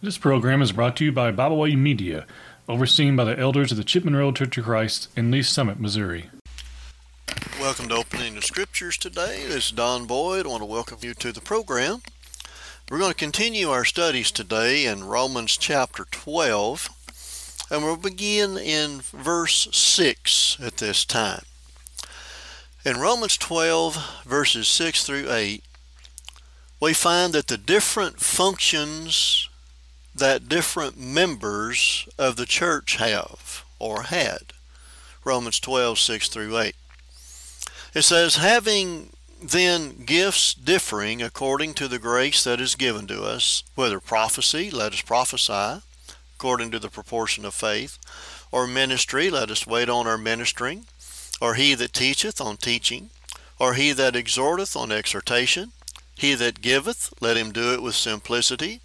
This program is brought to you by Byway Media, overseen by the elders of the Chipman Road Church of Christ in Lee's Summit, Missouri. Welcome to Opening the Scriptures today. This is Don Boyd. I want to welcome you to the program. We're going to continue our studies today in Romans chapter 12, and we'll begin in verse 6 at this time. In Romans 12, verses 6 through 8, we find that the different functions that different members of the church have or had. Romans 12, 6 through 8. It says, Having then gifts differing according to the grace that is given to us, whether prophecy, let us prophesy, according to the proportion of faith, or ministry, let us wait on our ministering, or he that teacheth on teaching, or he that exhorteth on exhortation, he that giveth, let him do it with simplicity,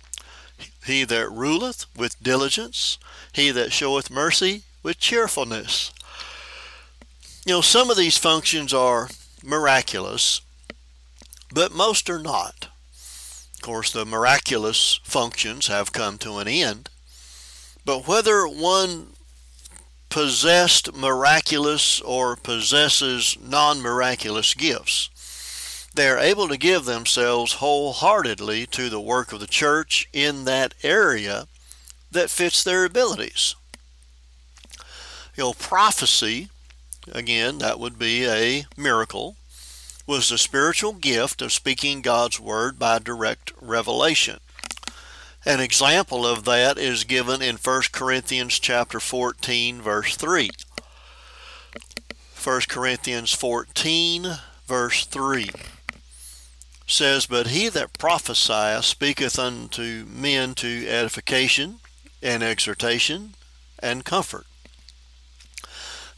he that ruleth with diligence, he that showeth mercy with cheerfulness. You know, some of these functions are miraculous, but most are not. Of course, the miraculous functions have come to an end, but whether one possessed miraculous or possesses non miraculous gifts, they are able to give themselves wholeheartedly to the work of the church in that area that fits their abilities. You know, prophecy, again, that would be a miracle, was the spiritual gift of speaking God's word by direct revelation. An example of that is given in 1 Corinthians chapter 14 verse 3. 1 Corinthians 14 verse 3 says, But he that prophesieth speaketh unto men to edification and exhortation and comfort.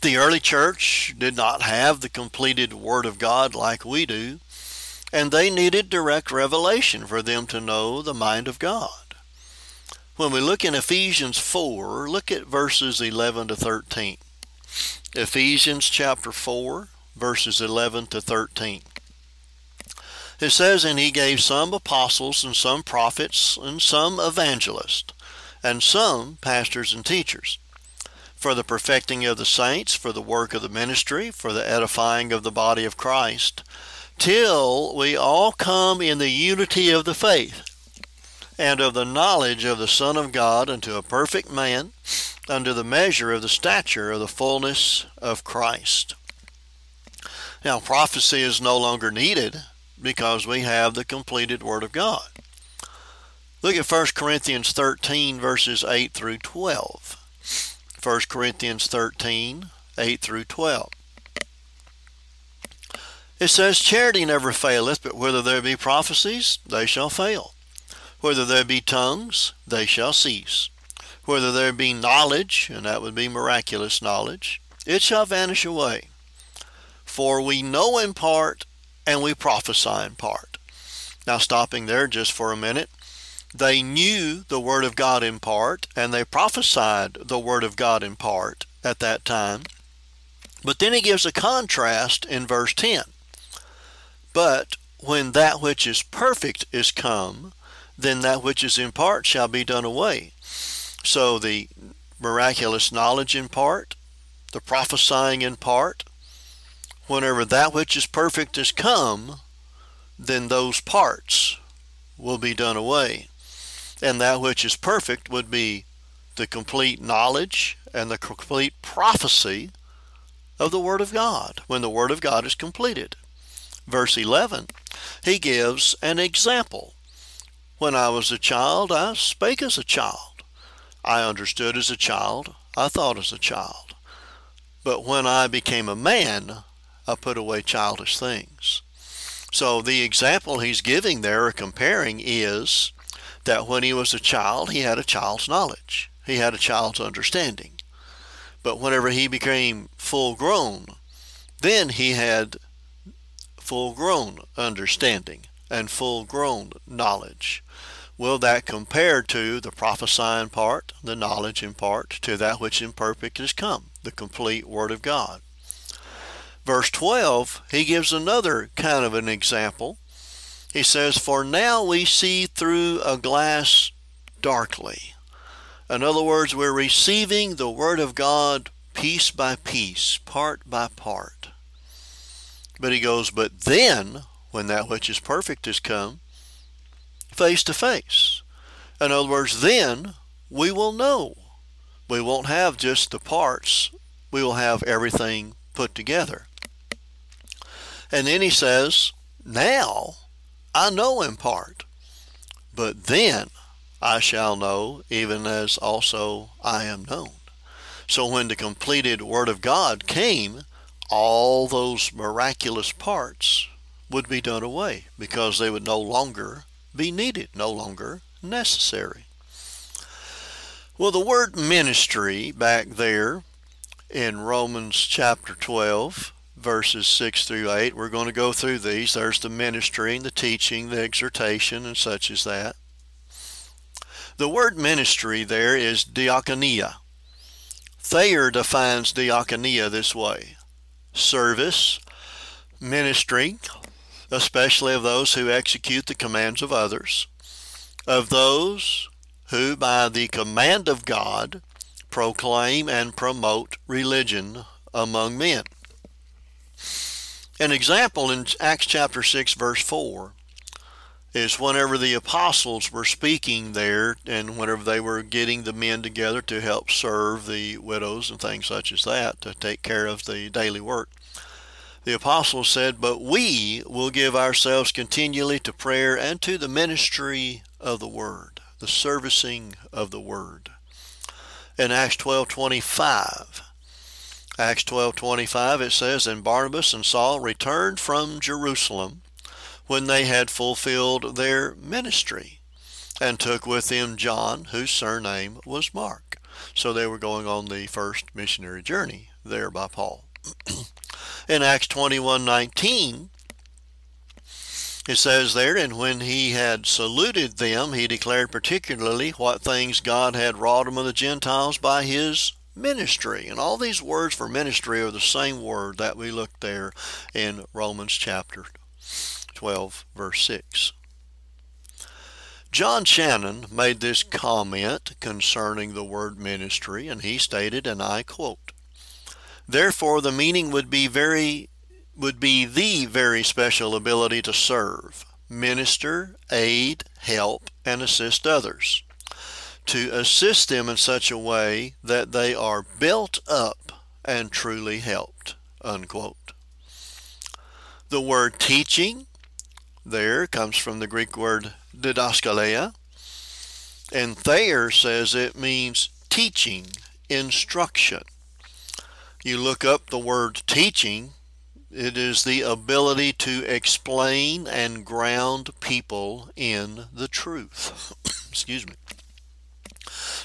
The early church did not have the completed Word of God like we do, and they needed direct revelation for them to know the mind of God. When we look in Ephesians 4, look at verses 11 to 13. Ephesians chapter 4, verses 11 to 13. It says, And he gave some apostles, and some prophets, and some evangelists, and some pastors and teachers, for the perfecting of the saints, for the work of the ministry, for the edifying of the body of Christ, till we all come in the unity of the faith and of the knowledge of the Son of God unto a perfect man, unto the measure of the stature of the fullness of Christ. Now, prophecy is no longer needed because we have the completed Word of God. Look at 1 Corinthians 13, verses 8 through 12. 1 Corinthians 13, 8 through 12. It says, Charity never faileth, but whether there be prophecies, they shall fail. Whether there be tongues, they shall cease. Whether there be knowledge, and that would be miraculous knowledge, it shall vanish away. For we know in part, and we prophesy in part. Now, stopping there just for a minute, they knew the Word of God in part, and they prophesied the Word of God in part at that time. But then he gives a contrast in verse 10. But when that which is perfect is come, then that which is in part shall be done away. So the miraculous knowledge in part, the prophesying in part, whenever that which is perfect is come, then those parts will be done away. And that which is perfect would be the complete knowledge and the complete prophecy of the Word of God when the Word of God is completed. Verse 11, he gives an example. When I was a child, I spake as a child. I understood as a child. I thought as a child. But when I became a man, I put away childish things. So the example he's giving there or comparing is that when he was a child, he had a child's knowledge. He had a child's understanding. But whenever he became full grown, then he had full grown understanding and full grown knowledge. Will that compare to the prophesying part, the knowledge in part, to that which imperfect is come, the complete Word of God? Verse 12, he gives another kind of an example. He says, For now we see through a glass darkly. In other words, we're receiving the Word of God piece by piece, part by part. But he goes, But then, when that which is perfect is come, face to face. In other words, then we will know. We won't have just the parts, we will have everything put together. And then he says, Now I know in part, but then I shall know, even as also I am known. So when the completed Word of God came, all those miraculous parts would be done away because they would no longer be needed, no longer necessary. Well, the word ministry back there in Romans chapter 12, verses 6 through 8, we're going to go through these. There's the ministry and the teaching, the exhortation, and such as that. The word ministry there is diakonia. Thayer defines diakonia this way service, ministry, especially of those who execute the commands of others, of those who, by the command of God, proclaim and promote religion among men. An example in Acts chapter 6, verse 4 is whenever the apostles were speaking there and whenever they were getting the men together to help serve the widows and things such as that, to take care of the daily work. The apostles said, But we will give ourselves continually to prayer and to the ministry of the word, the servicing of the word. In Acts 12:25, Acts 12:25 it says, And Barnabas and Saul returned from Jerusalem when they had fulfilled their ministry, and took with them John, whose surname was Mark. So they were going on the first missionary journey there by Paul. in Acts 21:19 it says there, and when he had saluted them, he declared particularly what things God had wrought among the Gentiles by his ministry. And all these words for ministry are the same word that we looked there in Romans chapter 12, verse 6. John Shannon made this comment concerning the word ministry, and he stated, and I quote, Therefore, the meaning would be very would be the very special ability to serve, minister, aid, help, and assist others. To assist them in such a way that they are built up and truly helped. Unquote. The word teaching there comes from the Greek word didaskaleia, and Thayer says it means teaching, instruction you look up the word teaching, it is the ability to explain and ground people in the truth. Excuse me.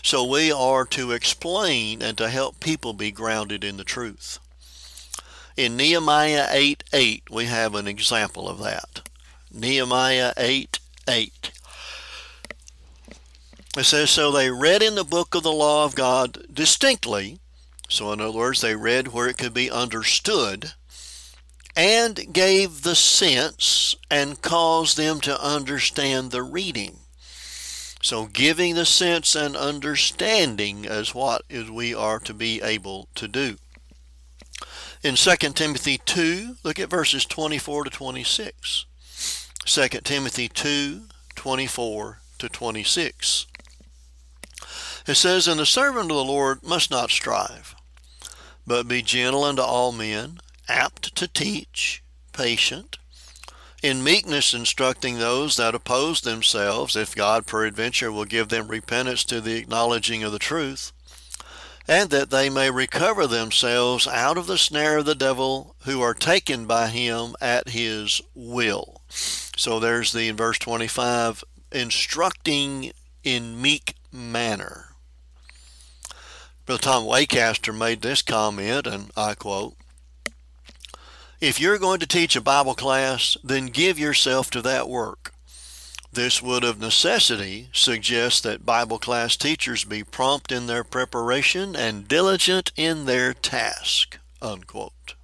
So we are to explain and to help people be grounded in the truth. In Nehemiah 8 8, we have an example of that. Nehemiah 8 8. It says, So they read in the book of the law of God distinctly so, in other words, they read where it could be understood and gave the sense and caused them to understand the reading. So, giving the sense and understanding is what is we are to be able to do. In 2 Timothy 2, look at verses 24 to 26. 2 Timothy 2, 24 to 26. It says, And the servant of the Lord must not strive but be gentle unto all men, apt to teach, patient, in meekness instructing those that oppose themselves, if God peradventure will give them repentance to the acknowledging of the truth, and that they may recover themselves out of the snare of the devil who are taken by him at his will. So there's the in verse 25 instructing in meek manner. Brother Tom Wacaster made this comment, and I quote If you're going to teach a Bible class, then give yourself to that work. This would of necessity suggest that Bible class teachers be prompt in their preparation and diligent in their task. Unquote.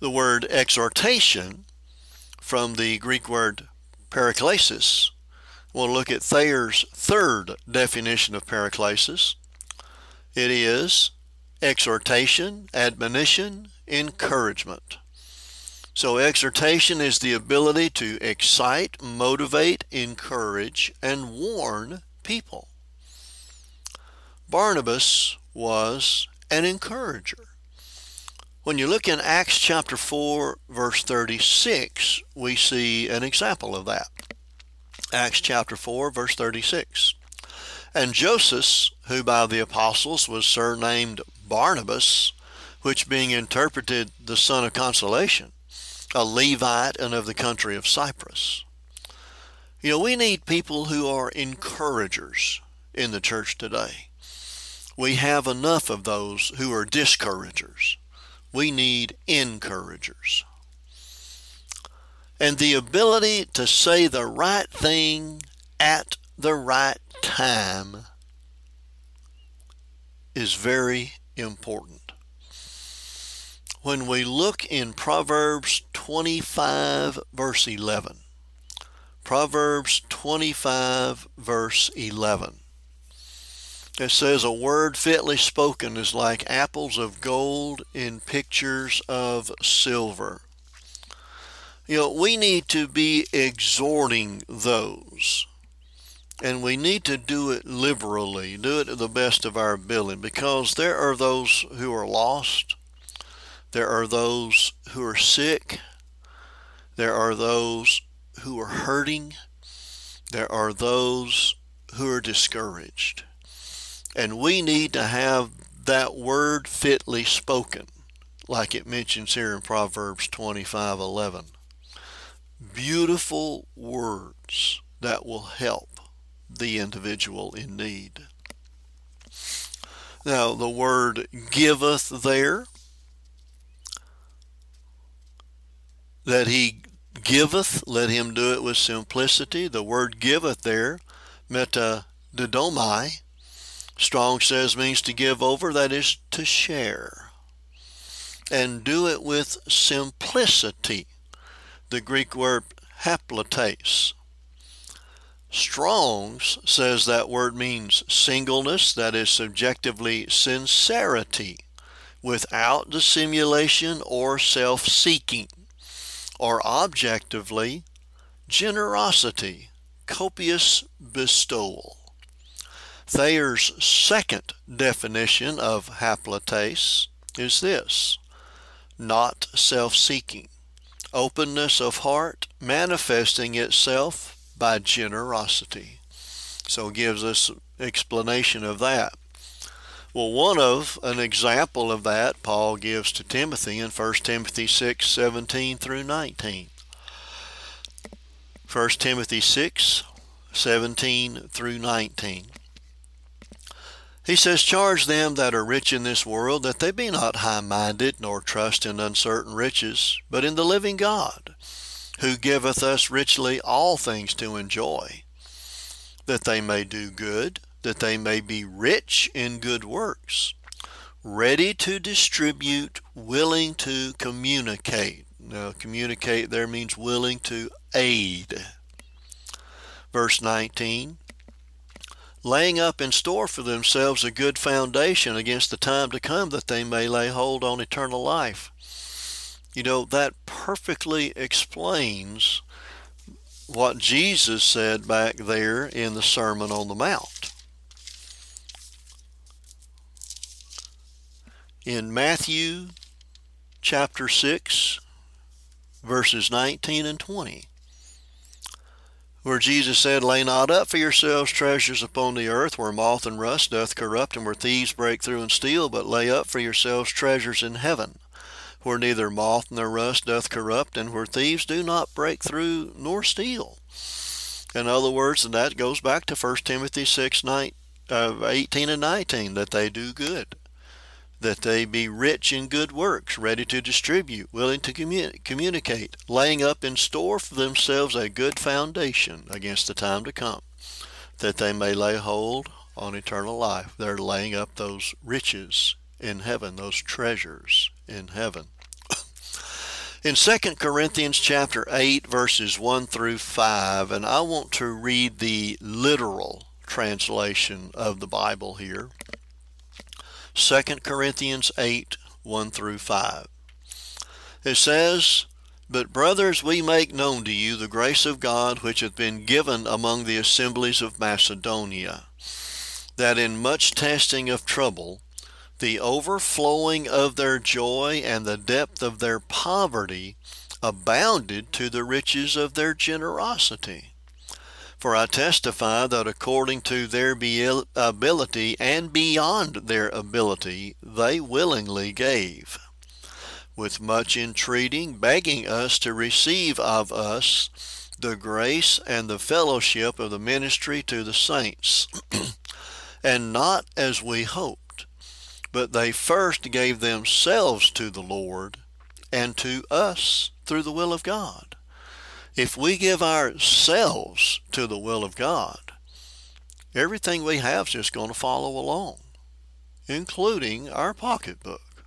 The word exhortation from the Greek word paraklesis We'll look at Thayer's third definition of paraklesis. It is exhortation, admonition, encouragement. So, exhortation is the ability to excite, motivate, encourage, and warn people. Barnabas was an encourager. When you look in Acts chapter 4, verse 36, we see an example of that. Acts chapter 4, verse 36. And Joseph, who by the apostles was surnamed Barnabas, which being interpreted the son of consolation, a Levite and of the country of Cyprus. You know, we need people who are encouragers in the church today. We have enough of those who are discouragers. We need encouragers. And the ability to say the right thing at the right time is very important. When we look in Proverbs 25, verse 11, Proverbs 25, verse 11, it says, A word fitly spoken is like apples of gold in pictures of silver. You know, we need to be exhorting those and we need to do it liberally, do it to the best of our ability, because there are those who are lost, there are those who are sick, there are those who are hurting, there are those who are discouraged. And we need to have that word fitly spoken, like it mentions here in Proverbs 25:11. Beautiful words that will help the individual in need. Now, the word giveth there, that he giveth, let him do it with simplicity. The word giveth there, meta didomai, Strong says means to give over, that is to share. And do it with simplicity. The Greek word haplotes, Strong's says that word means singleness, that is subjectively sincerity, without dissimulation or self seeking, or objectively generosity, copious bestowal. Thayer's second definition of haplotes is this not self seeking, openness of heart manifesting itself by generosity. So gives us explanation of that. Well, one of an example of that Paul gives to Timothy in 1 Timothy 6 17 through 19. 1 Timothy 6 17 through 19. He says, Charge them that are rich in this world that they be not high minded, nor trust in uncertain riches, but in the living God who giveth us richly all things to enjoy, that they may do good, that they may be rich in good works, ready to distribute, willing to communicate. Now, communicate there means willing to aid. Verse 19 laying up in store for themselves a good foundation against the time to come that they may lay hold on eternal life. You know, that perfectly explains what Jesus said back there in the Sermon on the Mount. In Matthew chapter 6, verses 19 and 20, where Jesus said, Lay not up for yourselves treasures upon the earth, where moth and rust doth corrupt, and where thieves break through and steal, but lay up for yourselves treasures in heaven where neither moth nor rust doth corrupt, and where thieves do not break through nor steal. In other words, and that goes back to 1 Timothy 6, 9, uh, 18 and 19, that they do good, that they be rich in good works, ready to distribute, willing to commun- communicate, laying up in store for themselves a good foundation against the time to come, that they may lay hold on eternal life. They're laying up those riches in heaven, those treasures in heaven. In 2 Corinthians chapter 8 verses 1 through 5, and I want to read the literal translation of the Bible here. 2 Corinthians 8 1 through 5. It says, But brothers, we make known to you the grace of God which hath been given among the assemblies of Macedonia, that in much testing of trouble, the overflowing of their joy and the depth of their poverty abounded to the riches of their generosity. For I testify that according to their ability and beyond their ability, they willingly gave, with much entreating, begging us to receive of us the grace and the fellowship of the ministry to the saints, and not as we hoped, but they first gave themselves to the Lord and to us through the will of God. If we give ourselves to the will of God, everything we have is just going to follow along, including our pocketbook.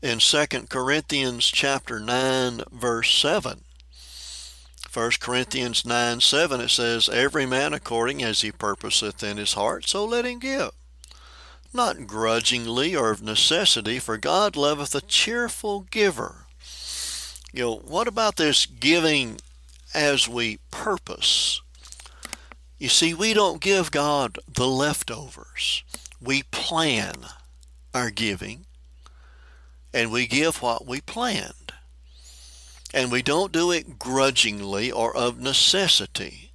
In 2 Corinthians chapter 9 verse 7, 1 Corinthians 9 7, it says, Every man according as he purposeth in his heart, so let him give. Not grudgingly or of necessity, for God loveth a cheerful giver you know, what about this giving as we purpose? You see, we don't give God the leftovers. We plan our giving and we give what we planned. And we don't do it grudgingly or of necessity.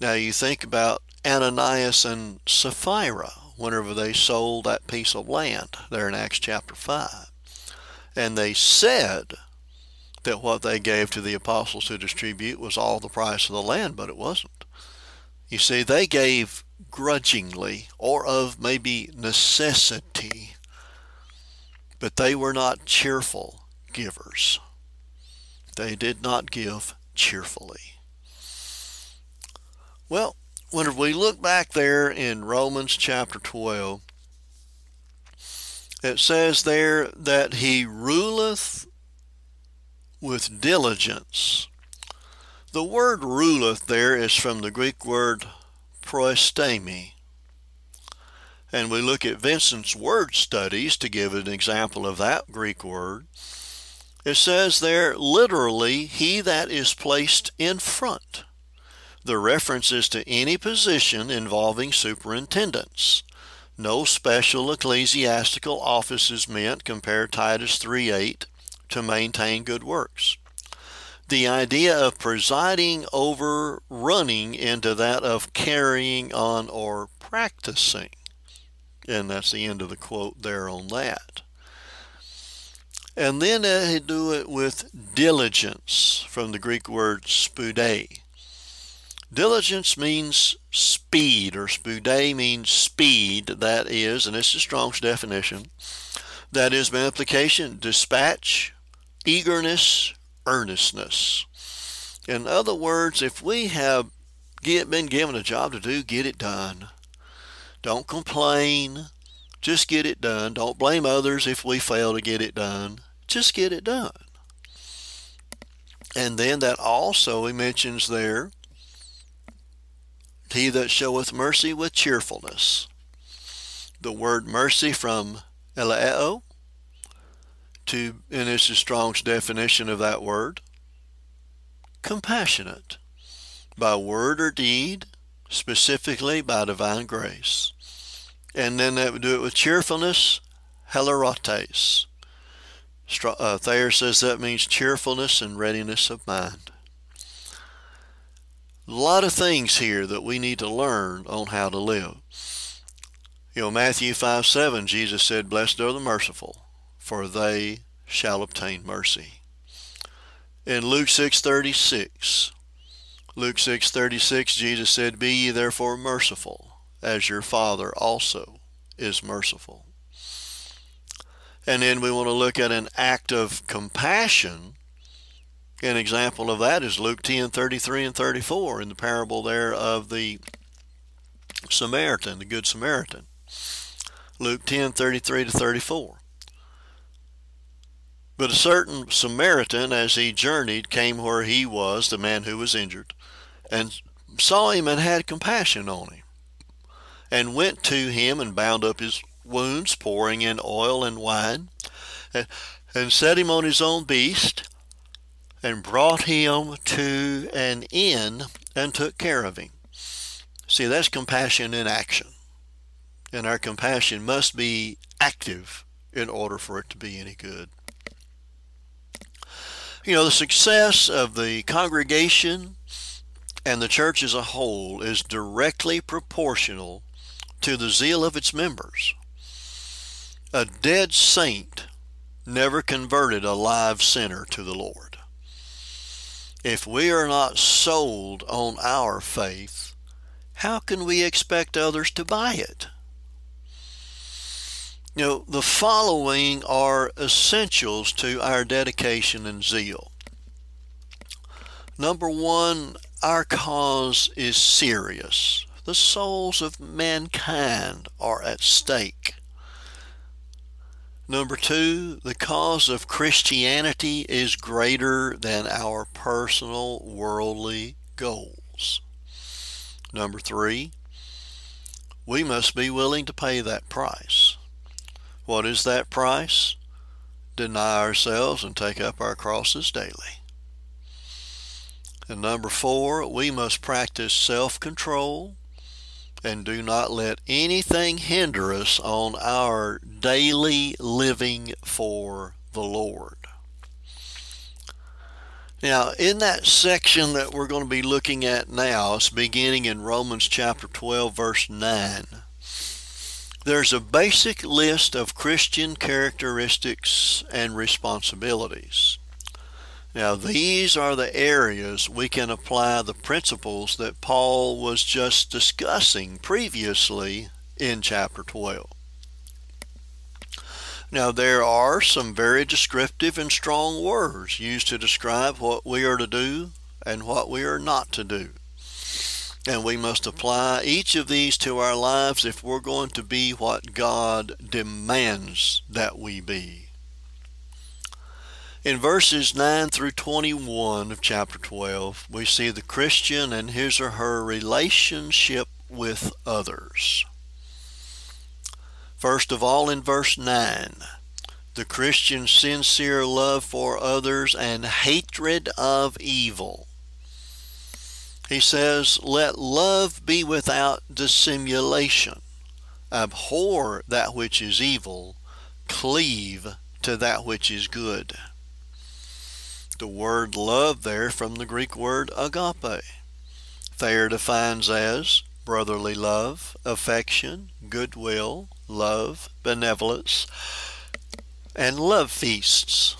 Now you think about Ananias and Sapphira whenever they sold that piece of land there in Acts chapter 5. And they said, that what they gave to the apostles to distribute was all the price of the land, but it wasn't. You see, they gave grudgingly or of maybe necessity, but they were not cheerful givers. They did not give cheerfully. Well, when we look back there in Romans chapter 12, it says there that he ruleth with diligence. The word ruleth there is from the Greek word proestemi. And we look at Vincent's word studies to give an example of that Greek word. It says there literally, he that is placed in front. The reference is to any position involving superintendence. No special ecclesiastical office is meant, compare Titus 3 8 to maintain good works. The idea of presiding over running into that of carrying on or practicing. And that's the end of the quote there on that. And then they do it with diligence from the Greek word spude. Diligence means speed, or spude means speed, that is, and this is Strong's definition, that is by implication, dispatch, eagerness, earnestness. In other words, if we have get, been given a job to do, get it done. Don't complain. Just get it done. Don't blame others if we fail to get it done. Just get it done. And then that also he mentions there, he that showeth mercy with cheerfulness. The word mercy from eleo to, and this is Strong's definition of that word, compassionate by word or deed, specifically by divine grace. And then that would do it with cheerfulness, hilarotes. Uh, Thayer says that means cheerfulness and readiness of mind. A lot of things here that we need to learn on how to live. You know, Matthew 5 7, Jesus said, Blessed are the merciful, for they shall obtain mercy. In Luke 6:36, Luke 6:36 Jesus said, "Be ye therefore merciful, as your Father also is merciful." And then we want to look at an act of compassion. An example of that is Luke 10:33 and 34 in the parable there of the Samaritan, the good Samaritan. Luke 10:33 to 34. But a certain Samaritan, as he journeyed, came where he was, the man who was injured, and saw him and had compassion on him, and went to him and bound up his wounds, pouring in oil and wine, and, and set him on his own beast, and brought him to an inn and took care of him. See, that's compassion in action. And our compassion must be active in order for it to be any good. You know, the success of the congregation and the church as a whole is directly proportional to the zeal of its members. A dead saint never converted a live sinner to the Lord. If we are not sold on our faith, how can we expect others to buy it? You know, the following are essentials to our dedication and zeal. Number one, our cause is serious. The souls of mankind are at stake. Number two, the cause of Christianity is greater than our personal worldly goals. Number three, we must be willing to pay that price. What is that price? Deny ourselves and take up our crosses daily. And number four, we must practice self control and do not let anything hinder us on our daily living for the Lord. Now, in that section that we're going to be looking at now, it's beginning in Romans chapter 12, verse 9. There's a basic list of Christian characteristics and responsibilities. Now, these are the areas we can apply the principles that Paul was just discussing previously in chapter 12. Now, there are some very descriptive and strong words used to describe what we are to do and what we are not to do. And we must apply each of these to our lives if we're going to be what God demands that we be. In verses 9 through 21 of chapter 12, we see the Christian and his or her relationship with others. First of all, in verse 9, the Christian's sincere love for others and hatred of evil. He says, Let love be without dissimulation. Abhor that which is evil, cleave to that which is good the word love there from the Greek word agape. Thayer defines as brotherly love, affection, goodwill, love, benevolence, and love feasts.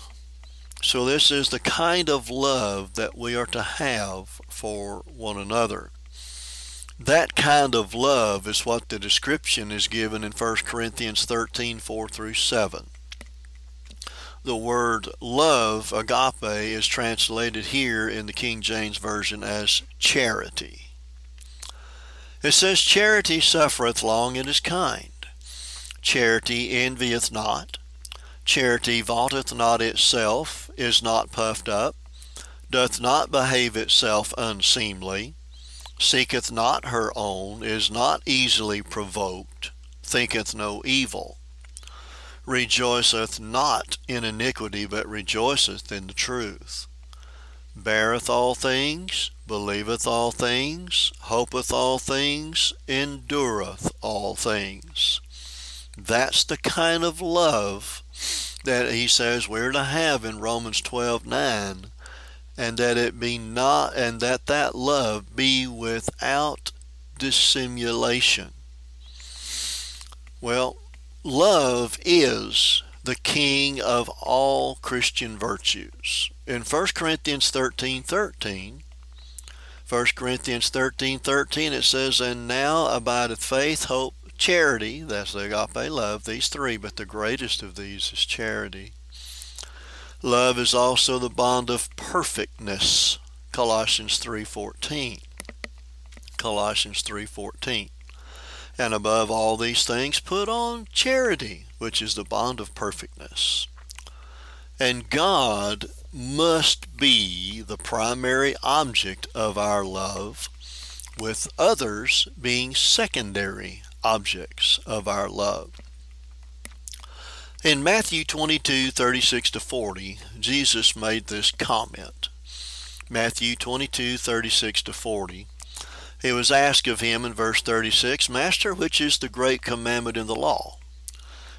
So, this is the kind of love that we are to have for one another. That kind of love is what the description is given in 1 Corinthians 13 4 through 7 the word love, agape, is translated here in the King James Version as charity. It says, Charity suffereth long and is kind. Charity envieth not. Charity vaunteth not itself, is not puffed up, doth not behave itself unseemly, seeketh not her own, is not easily provoked, thinketh no evil rejoiceth not in iniquity, but rejoiceth in the truth, beareth all things, believeth all things, hopeth all things, endureth all things. That's the kind of love that he says we're to have in Romans 12:9 and that it be not and that that love be without dissimulation. Well, Love is the king of all Christian virtues. In 1 Corinthians 13 13, 1 Corinthians 13 13, it says, And now abideth faith, hope, charity, that's the agape love, these three, but the greatest of these is charity. Love is also the bond of perfectness, Colossians 3:14. Colossians 3:14. And above all these things, put on charity, which is the bond of perfectness. And God must be the primary object of our love, with others being secondary objects of our love. In Matthew 22, 36 to 40, Jesus made this comment. Matthew 22, 36 to 40. It was asked of him in verse 36, Master, which is the great commandment in the law?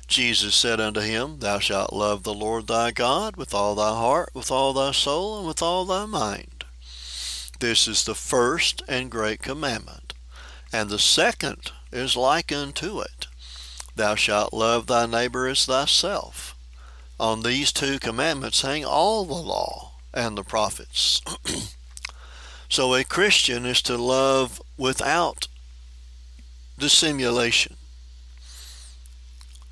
Jesus said unto him, Thou shalt love the Lord thy God with all thy heart, with all thy soul, and with all thy mind. This is the first and great commandment. And the second is like unto it Thou shalt love thy neighbor as thyself. On these two commandments hang all the law and the prophets. so a Christian is to love without dissimulation.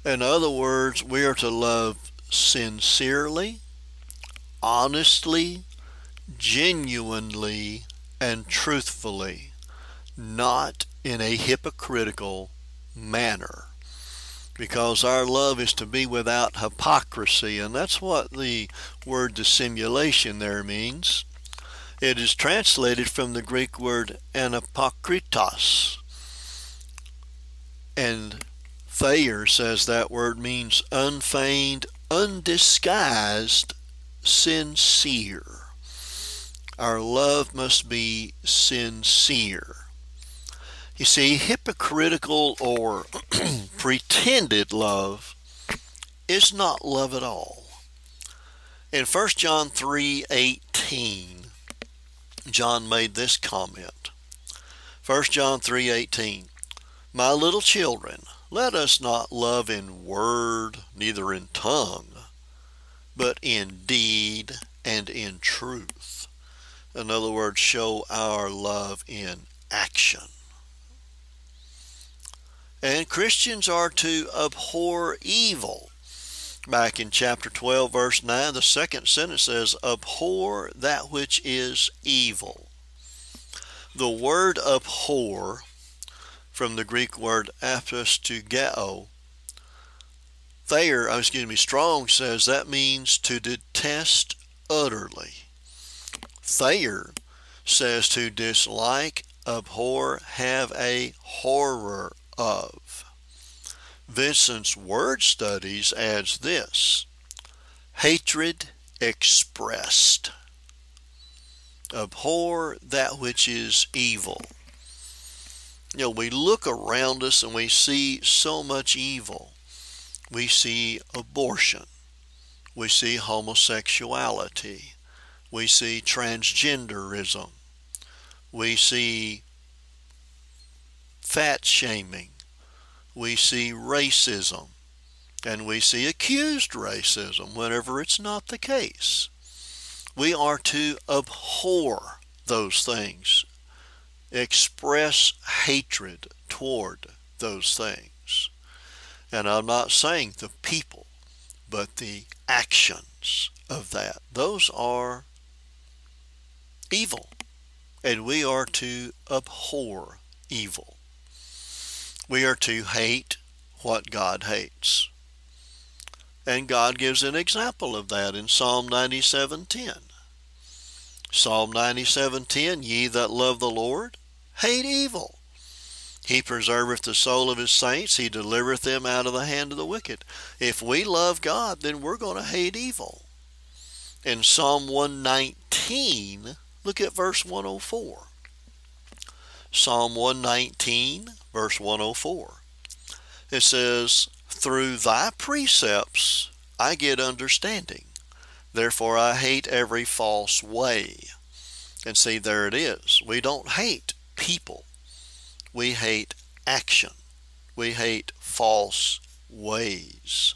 In other words, we are to love sincerely, honestly, genuinely, and truthfully, not in a hypocritical manner because our love is to be without hypocrisy, and that's what the word dissimulation there means. It is translated from the Greek word anupokritos. And Thayer says that word means unfeigned, undisguised, sincere. Our love must be sincere. You see, hypocritical or pretended love is not love at all. In 1 John 3:18, John made this comment. 1 John 3:18 My little children, let us not love in word, neither in tongue, but in deed and in truth. In other words, show our love in action. And Christians are to abhor evil. Back in chapter 12, verse 9, the second sentence says, Abhor that which is evil. The word abhor, from the Greek word apostugeo, Thayer, uh, excuse me, Strong says that means to detest utterly. Thayer says to dislike, abhor, have a horror of. Vincent's Word Studies adds this hatred expressed. Abhor that which is evil. You know, we look around us and we see so much evil. We see abortion. We see homosexuality. We see transgenderism. We see fat shaming. We see racism. And we see accused racism whenever it's not the case. We are to abhor those things, express hatred toward those things. And I'm not saying the people, but the actions of that. Those are evil. And we are to abhor evil. We are to hate what God hates. And God gives an example of that in Psalm 97:10. Psalm 97:10, Ye that love the Lord, hate evil. He preserveth the soul of his saints, he delivereth them out of the hand of the wicked. If we love God, then we're going to hate evil. In Psalm 119, look at verse 104. Psalm 119, verse 104. It says, Through thy precepts I get understanding. Therefore I hate every false way. And see, there it is. We don't hate people. We hate action. We hate false ways.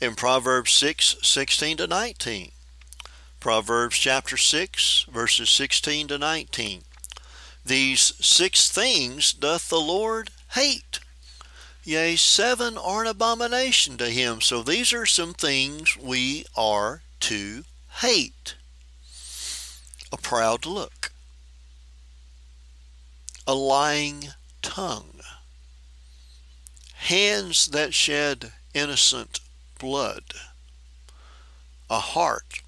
In Proverbs 6, 16 to 19. Proverbs chapter 6, verses 16 to 19. These six things doth the Lord hate. Yea, seven are an abomination to him. So these are some things we are to hate. A proud look, a lying tongue, hands that shed innocent blood, a heart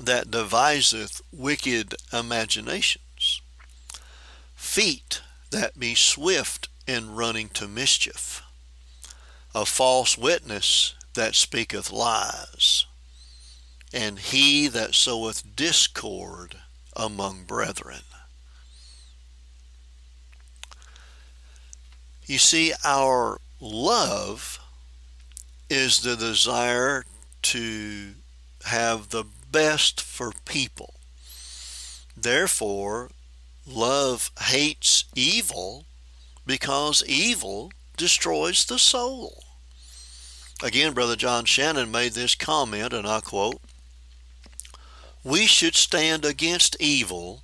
that deviseth wicked imaginations, feet that be swift in running to mischief, a false witness that speaketh lies, and he that soweth discord among brethren. You see, our love is the desire to have the best for people. Therefore, love hates evil because evil destroys the soul. Again, Brother John Shannon made this comment, and I quote We should stand against evil,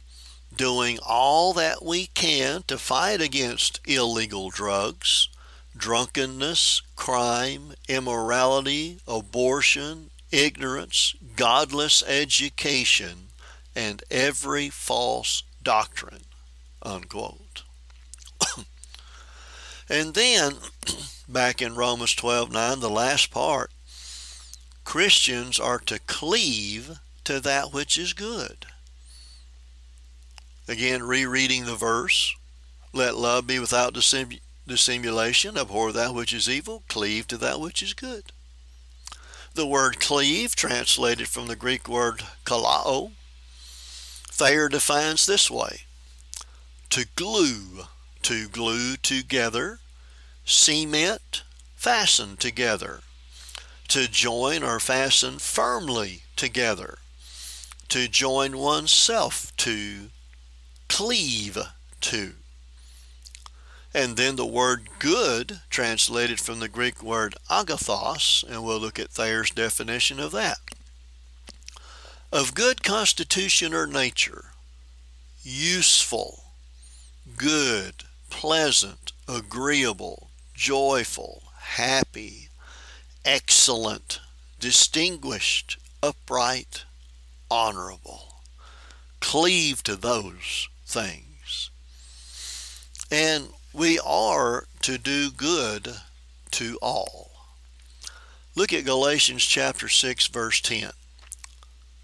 doing all that we can to fight against illegal drugs, drunkenness, crime, immorality, abortion, ignorance, godless education, and every false doctrine. Unquote. and then, back in Romans 12 9, the last part, Christians are to cleave to that which is good. Again, rereading the verse, let love be without dissimulation, abhor that which is evil, cleave to that which is good. The word cleave, translated from the Greek word kollao, Thayer defines this way to glue, to glue together, cement, fasten together, to join or fasten firmly together, to join oneself to, cleave to. And then the word good, translated from the Greek word agathos, and we'll look at Thayer's definition of that. Of good constitution or nature, useful, good, pleasant, agreeable, joyful, happy, excellent, distinguished, upright, honorable. Cleave to those things. And we are to do good to all. Look at Galatians chapter 6 verse 10.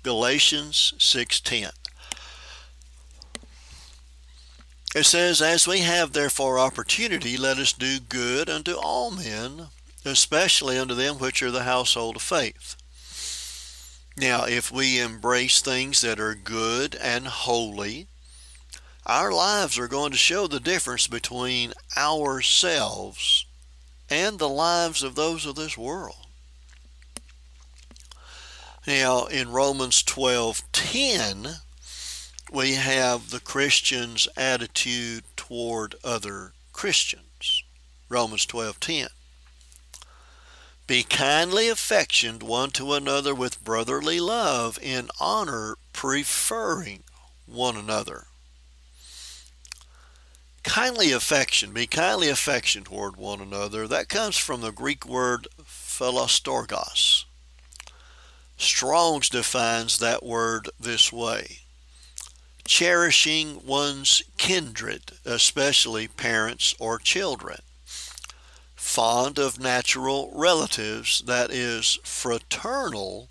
Galatians 6:10. It says, As we have therefore opportunity, let us do good unto all men, especially unto them which are the household of faith. Now, if we embrace things that are good and holy, our lives are going to show the difference between ourselves and the lives of those of this world. Now, in Romans 12:10, we have the Christian's attitude toward other Christians. Romans 12:10. Be kindly affectioned one to another with brotherly love, in honor preferring one another kindly affection, be kindly affection toward one another. That comes from the Greek word philostorgos. Strong's defines that word this way cherishing one's kindred, especially parents or children, fond of natural relatives, that is, fraternal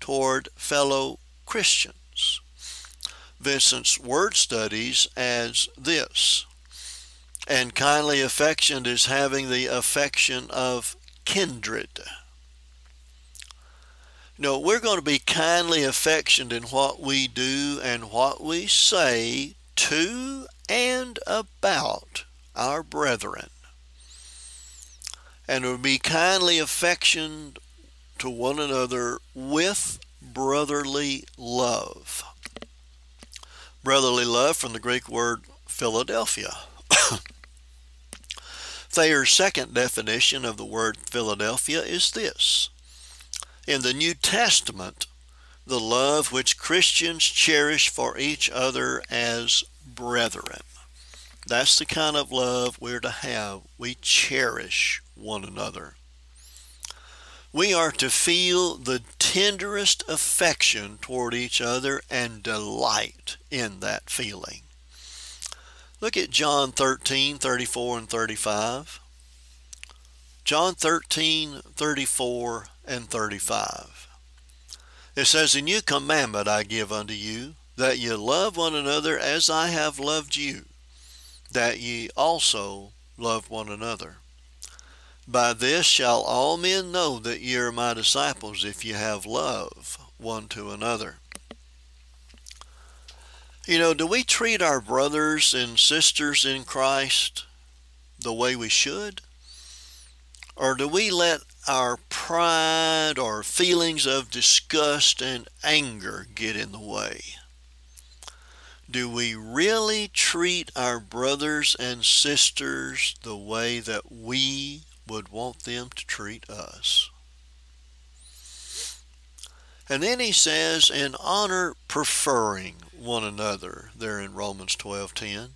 toward fellow Christians. Vincent's word studies adds this and kindly affection is having the affection of kindred. No, we're going to be kindly affectioned in what we do and what we say to and about our brethren. And we'll be kindly affectioned to one another with brotherly love. Brotherly love from the Greek word Philadelphia. Thayer's second definition of the word Philadelphia is this In the New Testament, the love which Christians cherish for each other as brethren. That's the kind of love we're to have. We cherish one another. We are to feel the tenderest affection toward each other and delight in that feeling. Look at John 13, 34 and 35. John 13, 34 and 35. It says, A new commandment I give unto you, that ye love one another as I have loved you, that ye also love one another. By this shall all men know that ye are my disciples, if ye have love one to another. You know, do we treat our brothers and sisters in Christ the way we should? Or do we let our pride or feelings of disgust and anger get in the way? Do we really treat our brothers and sisters the way that we would want them to treat us? And then he says, in honor preferring one another there in Romans 12:10.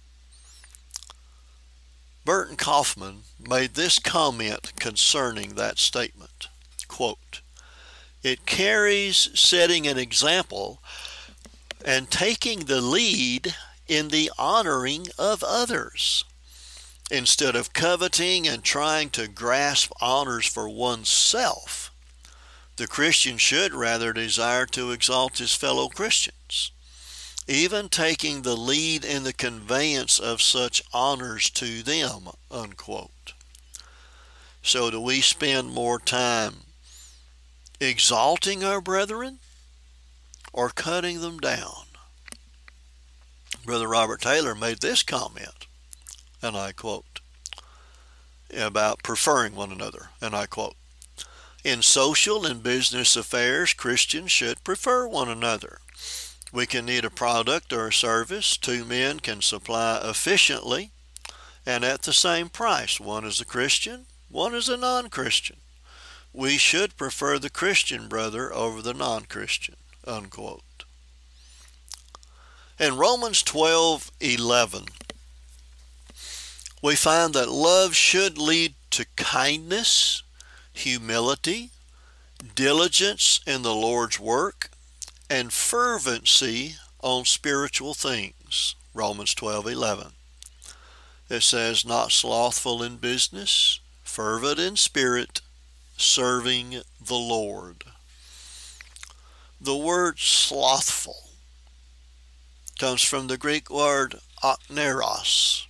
Burton Coffman made this comment concerning that statement. Quote, it carries setting an example and taking the lead in the honoring of others. Instead of coveting and trying to grasp honors for oneself, the Christian should rather desire to exalt his fellow Christians even taking the lead in the conveyance of such honors to them, unquote. So do we spend more time exalting our brethren or cutting them down? Brother Robert Taylor made this comment, and I quote, about preferring one another, and I quote, in social and business affairs, Christians should prefer one another we can need a product or a service two men can supply efficiently and at the same price. One is a Christian, one is a non Christian. We should prefer the Christian brother over the non Christian. Unquote. In Romans 12 11, we find that love should lead to kindness, humility, diligence in the Lord's work, and fervency on spiritual things. Romans 12:11. It says not slothful in business, fervent in spirit, serving the Lord. The word slothful comes from the Greek word akneros.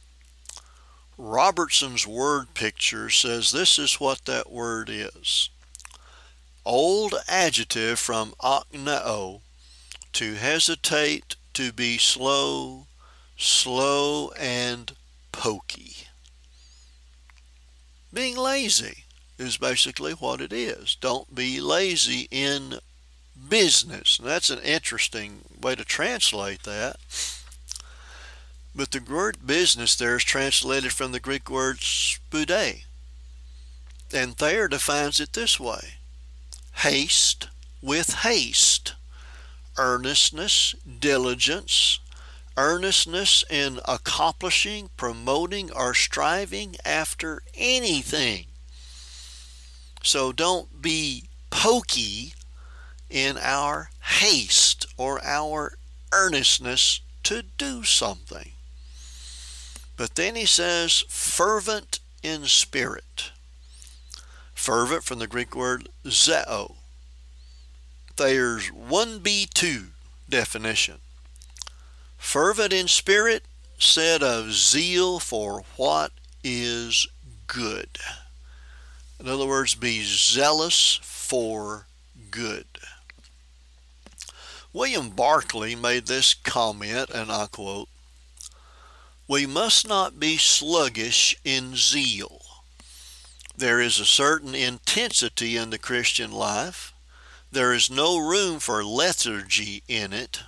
Robertson's word picture says this is what that word is. Old adjective from akneo, to hesitate, to be slow, slow and pokey. Being lazy is basically what it is. Don't be lazy in business. And that's an interesting way to translate that. But the word business there is translated from the Greek word spude. And Thayer defines it this way haste with haste earnestness, diligence, earnestness in accomplishing, promoting, or striving after anything. So don't be pokey in our haste or our earnestness to do something. But then he says, fervent in spirit. Fervent from the Greek word zeo, Thayer's 1b2 definition. Fervent in spirit said of zeal for what is good. In other words, be zealous for good. William Barclay made this comment, and I quote We must not be sluggish in zeal. There is a certain intensity in the Christian life there is no room for lethargy in it.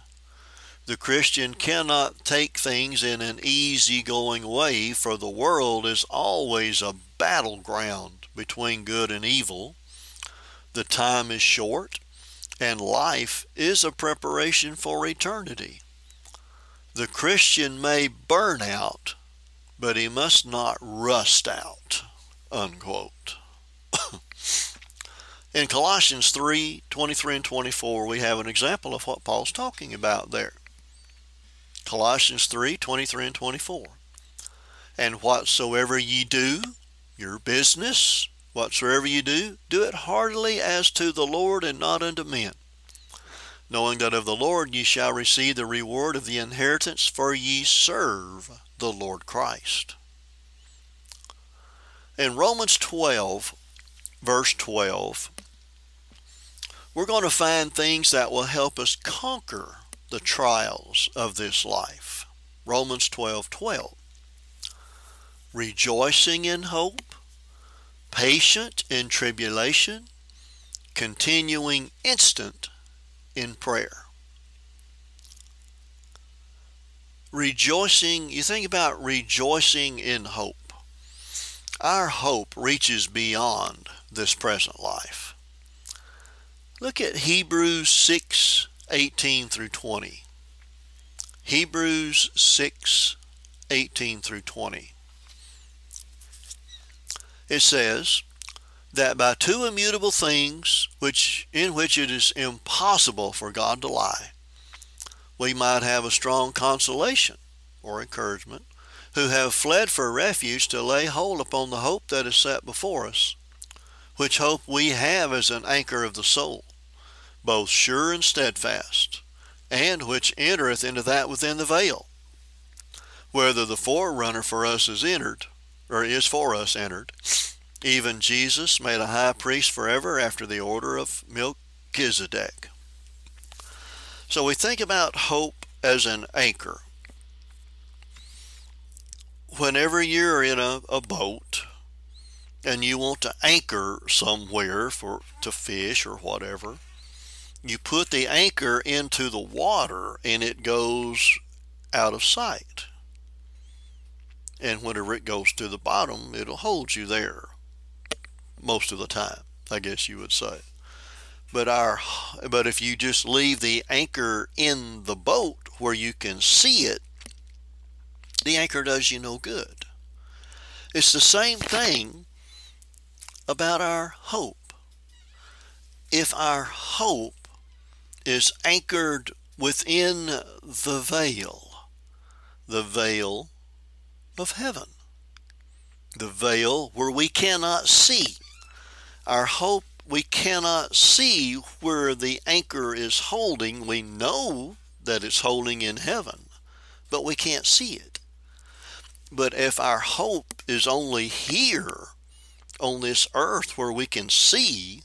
The Christian cannot take things in an easy-going way, for the world is always a battleground between good and evil. The time is short, and life is a preparation for eternity. The Christian may burn out, but he must not rust out. Unquote. In Colossians 3 23 and 24, we have an example of what Paul's talking about there. Colossians 3 23 and 24. And whatsoever ye do, your business, whatsoever you do, do it heartily as to the Lord and not unto men, knowing that of the Lord ye shall receive the reward of the inheritance, for ye serve the Lord Christ. In Romans 12, verse 12, we're going to find things that will help us conquer the trials of this life. Romans 12, 12. Rejoicing in hope, patient in tribulation, continuing instant in prayer. Rejoicing, you think about rejoicing in hope. Our hope reaches beyond this present life. Look at Hebrews 6 18 through 20. Hebrews 6 18 through 20. It says, that by two immutable things which in which it is impossible for God to lie, we might have a strong consolation or encouragement, who have fled for refuge to lay hold upon the hope that is set before us, which hope we have as an anchor of the soul, both sure and steadfast, and which entereth into that within the veil, whether the forerunner for us is entered, or is for us entered, even Jesus made a high priest forever after the order of Melchizedek. So we think about hope as an anchor. Whenever you're in a, a boat and you want to anchor somewhere for to fish or whatever, you put the anchor into the water and it goes out of sight. And whenever it goes to the bottom, it'll hold you there most of the time, I guess you would say. But our but if you just leave the anchor in the boat where you can see it, the anchor does you no good. It's the same thing about our hope. If our hope is anchored within the veil, the veil of heaven, the veil where we cannot see our hope, we cannot see where the anchor is holding. We know that it's holding in heaven, but we can't see it. But if our hope is only here on this earth where we can see,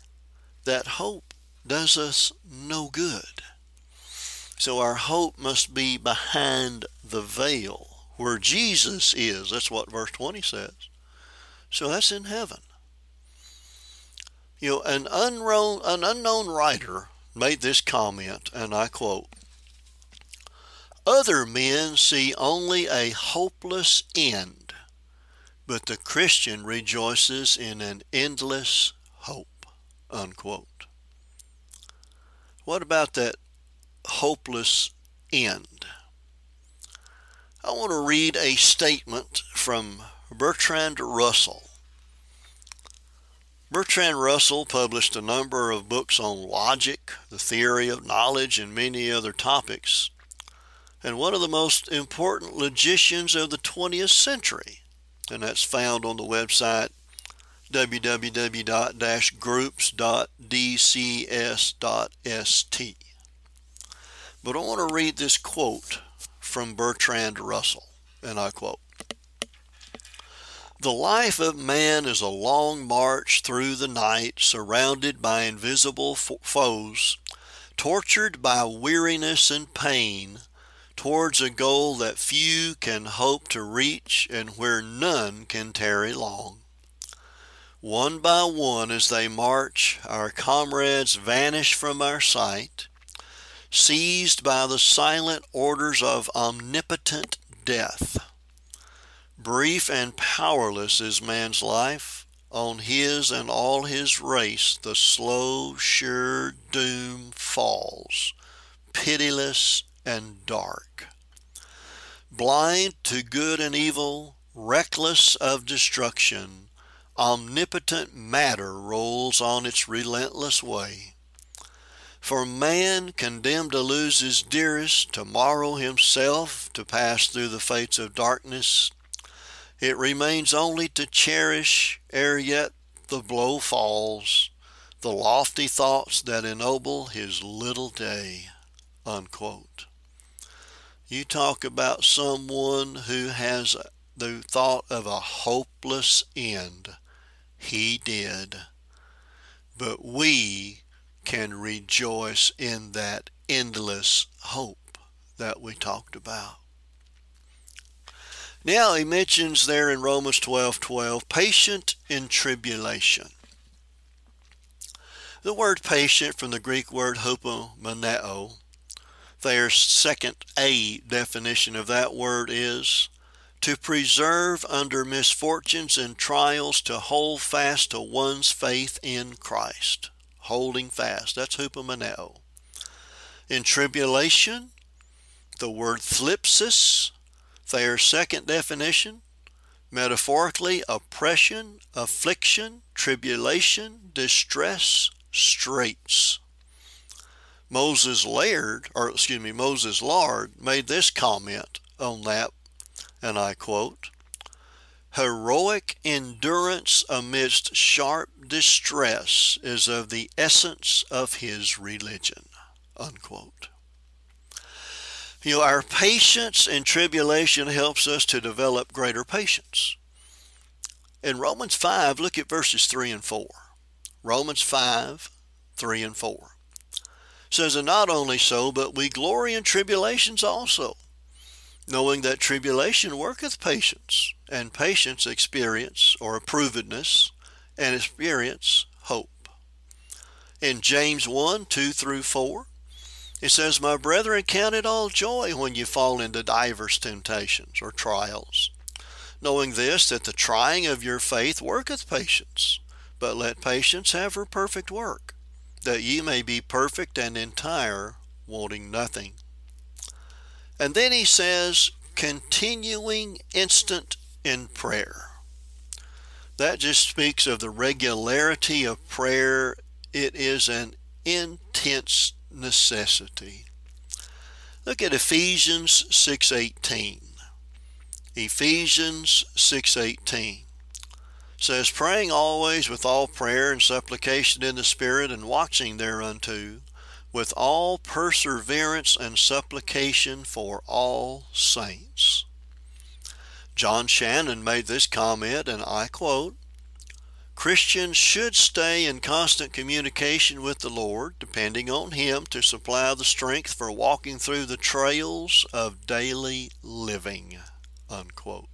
that hope does us no good. So our hope must be behind the veil where Jesus is. That's what verse 20 says. So that's in heaven. You know, an unknown, an unknown writer made this comment, and I quote Other men see only a hopeless end, but the Christian rejoices in an endless hope. Unquote. What about that hopeless end? I want to read a statement from Bertrand Russell Bertrand Russell published a number of books on logic, the theory of knowledge, and many other topics, and one of the most important logicians of the 20th century, and that's found on the website www.groups.dcs.st. But I want to read this quote from Bertrand Russell, and I quote the life of man is a long march through the night, surrounded by invisible foes, tortured by weariness and pain, towards a goal that few can hope to reach and where none can tarry long. One by one, as they march, our comrades vanish from our sight, seized by the silent orders of omnipotent death. Brief and powerless is man's life. On his and all his race the slow, sure doom falls, pitiless and dark. Blind to good and evil, reckless of destruction, omnipotent matter rolls on its relentless way. For man, condemned to lose his dearest, tomorrow himself, to pass through the fates of darkness, it remains only to cherish ere yet the blow falls, the lofty thoughts that ennoble his little day. Unquote. You talk about someone who has the thought of a hopeless end. He did. But we can rejoice in that endless hope that we talked about. Now he mentions there in Romans 12 12, patient in tribulation. The word patient from the Greek word hupomoneo, Thayer's second A definition of that word is to preserve under misfortunes and trials, to hold fast to one's faith in Christ. Holding fast. That's hupomoneo. In tribulation, the word thlipsis, Thayer's second definition, metaphorically, oppression, affliction, tribulation, distress, straits. Moses Laird, or excuse me, Moses Lard made this comment on that and I quote, Heroic endurance amidst sharp distress is of the essence of his religion. Unquote. You know, our patience in tribulation helps us to develop greater patience. In Romans 5, look at verses 3 and 4. Romans 5, 3 and 4 says, And not only so, but we glory in tribulations also knowing that tribulation worketh patience, and patience experience or approvedness, and experience hope. In James 1 2 through 4, it says, My brethren, count it all joy when you fall into divers temptations or trials, knowing this, that the trying of your faith worketh patience. But let patience have her perfect work, that ye may be perfect and entire, wanting nothing. And then he says, continuing instant in prayer. That just speaks of the regularity of prayer. It is an intense necessity. Look at Ephesians 6:18. Ephesians 6:18 says praying always with all prayer and supplication in the spirit and watching thereunto with all perseverance and supplication for all saints. John Shannon made this comment, and I quote Christians should stay in constant communication with the Lord, depending on Him to supply the strength for walking through the trails of daily living. Unquote.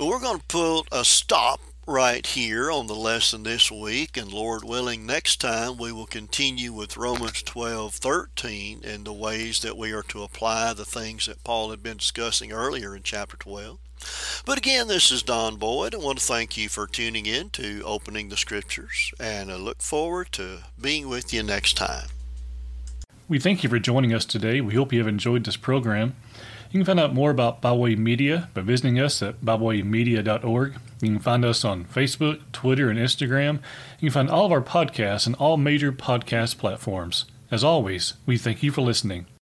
Well, we're going to put a stop right here on the lesson this week, and Lord willing, next time we will continue with Romans 12 13 and the ways that we are to apply the things that Paul had been discussing earlier in chapter 12. But again, this is Don Boyd. I want to thank you for tuning in to Opening the Scriptures, and I look forward to being with you next time. We thank you for joining us today. We hope you have enjoyed this program. You can find out more about Byway Media by visiting us at bywaymedia.org. You can find us on Facebook, Twitter, and Instagram. You can find all of our podcasts on all major podcast platforms. As always, we thank you for listening.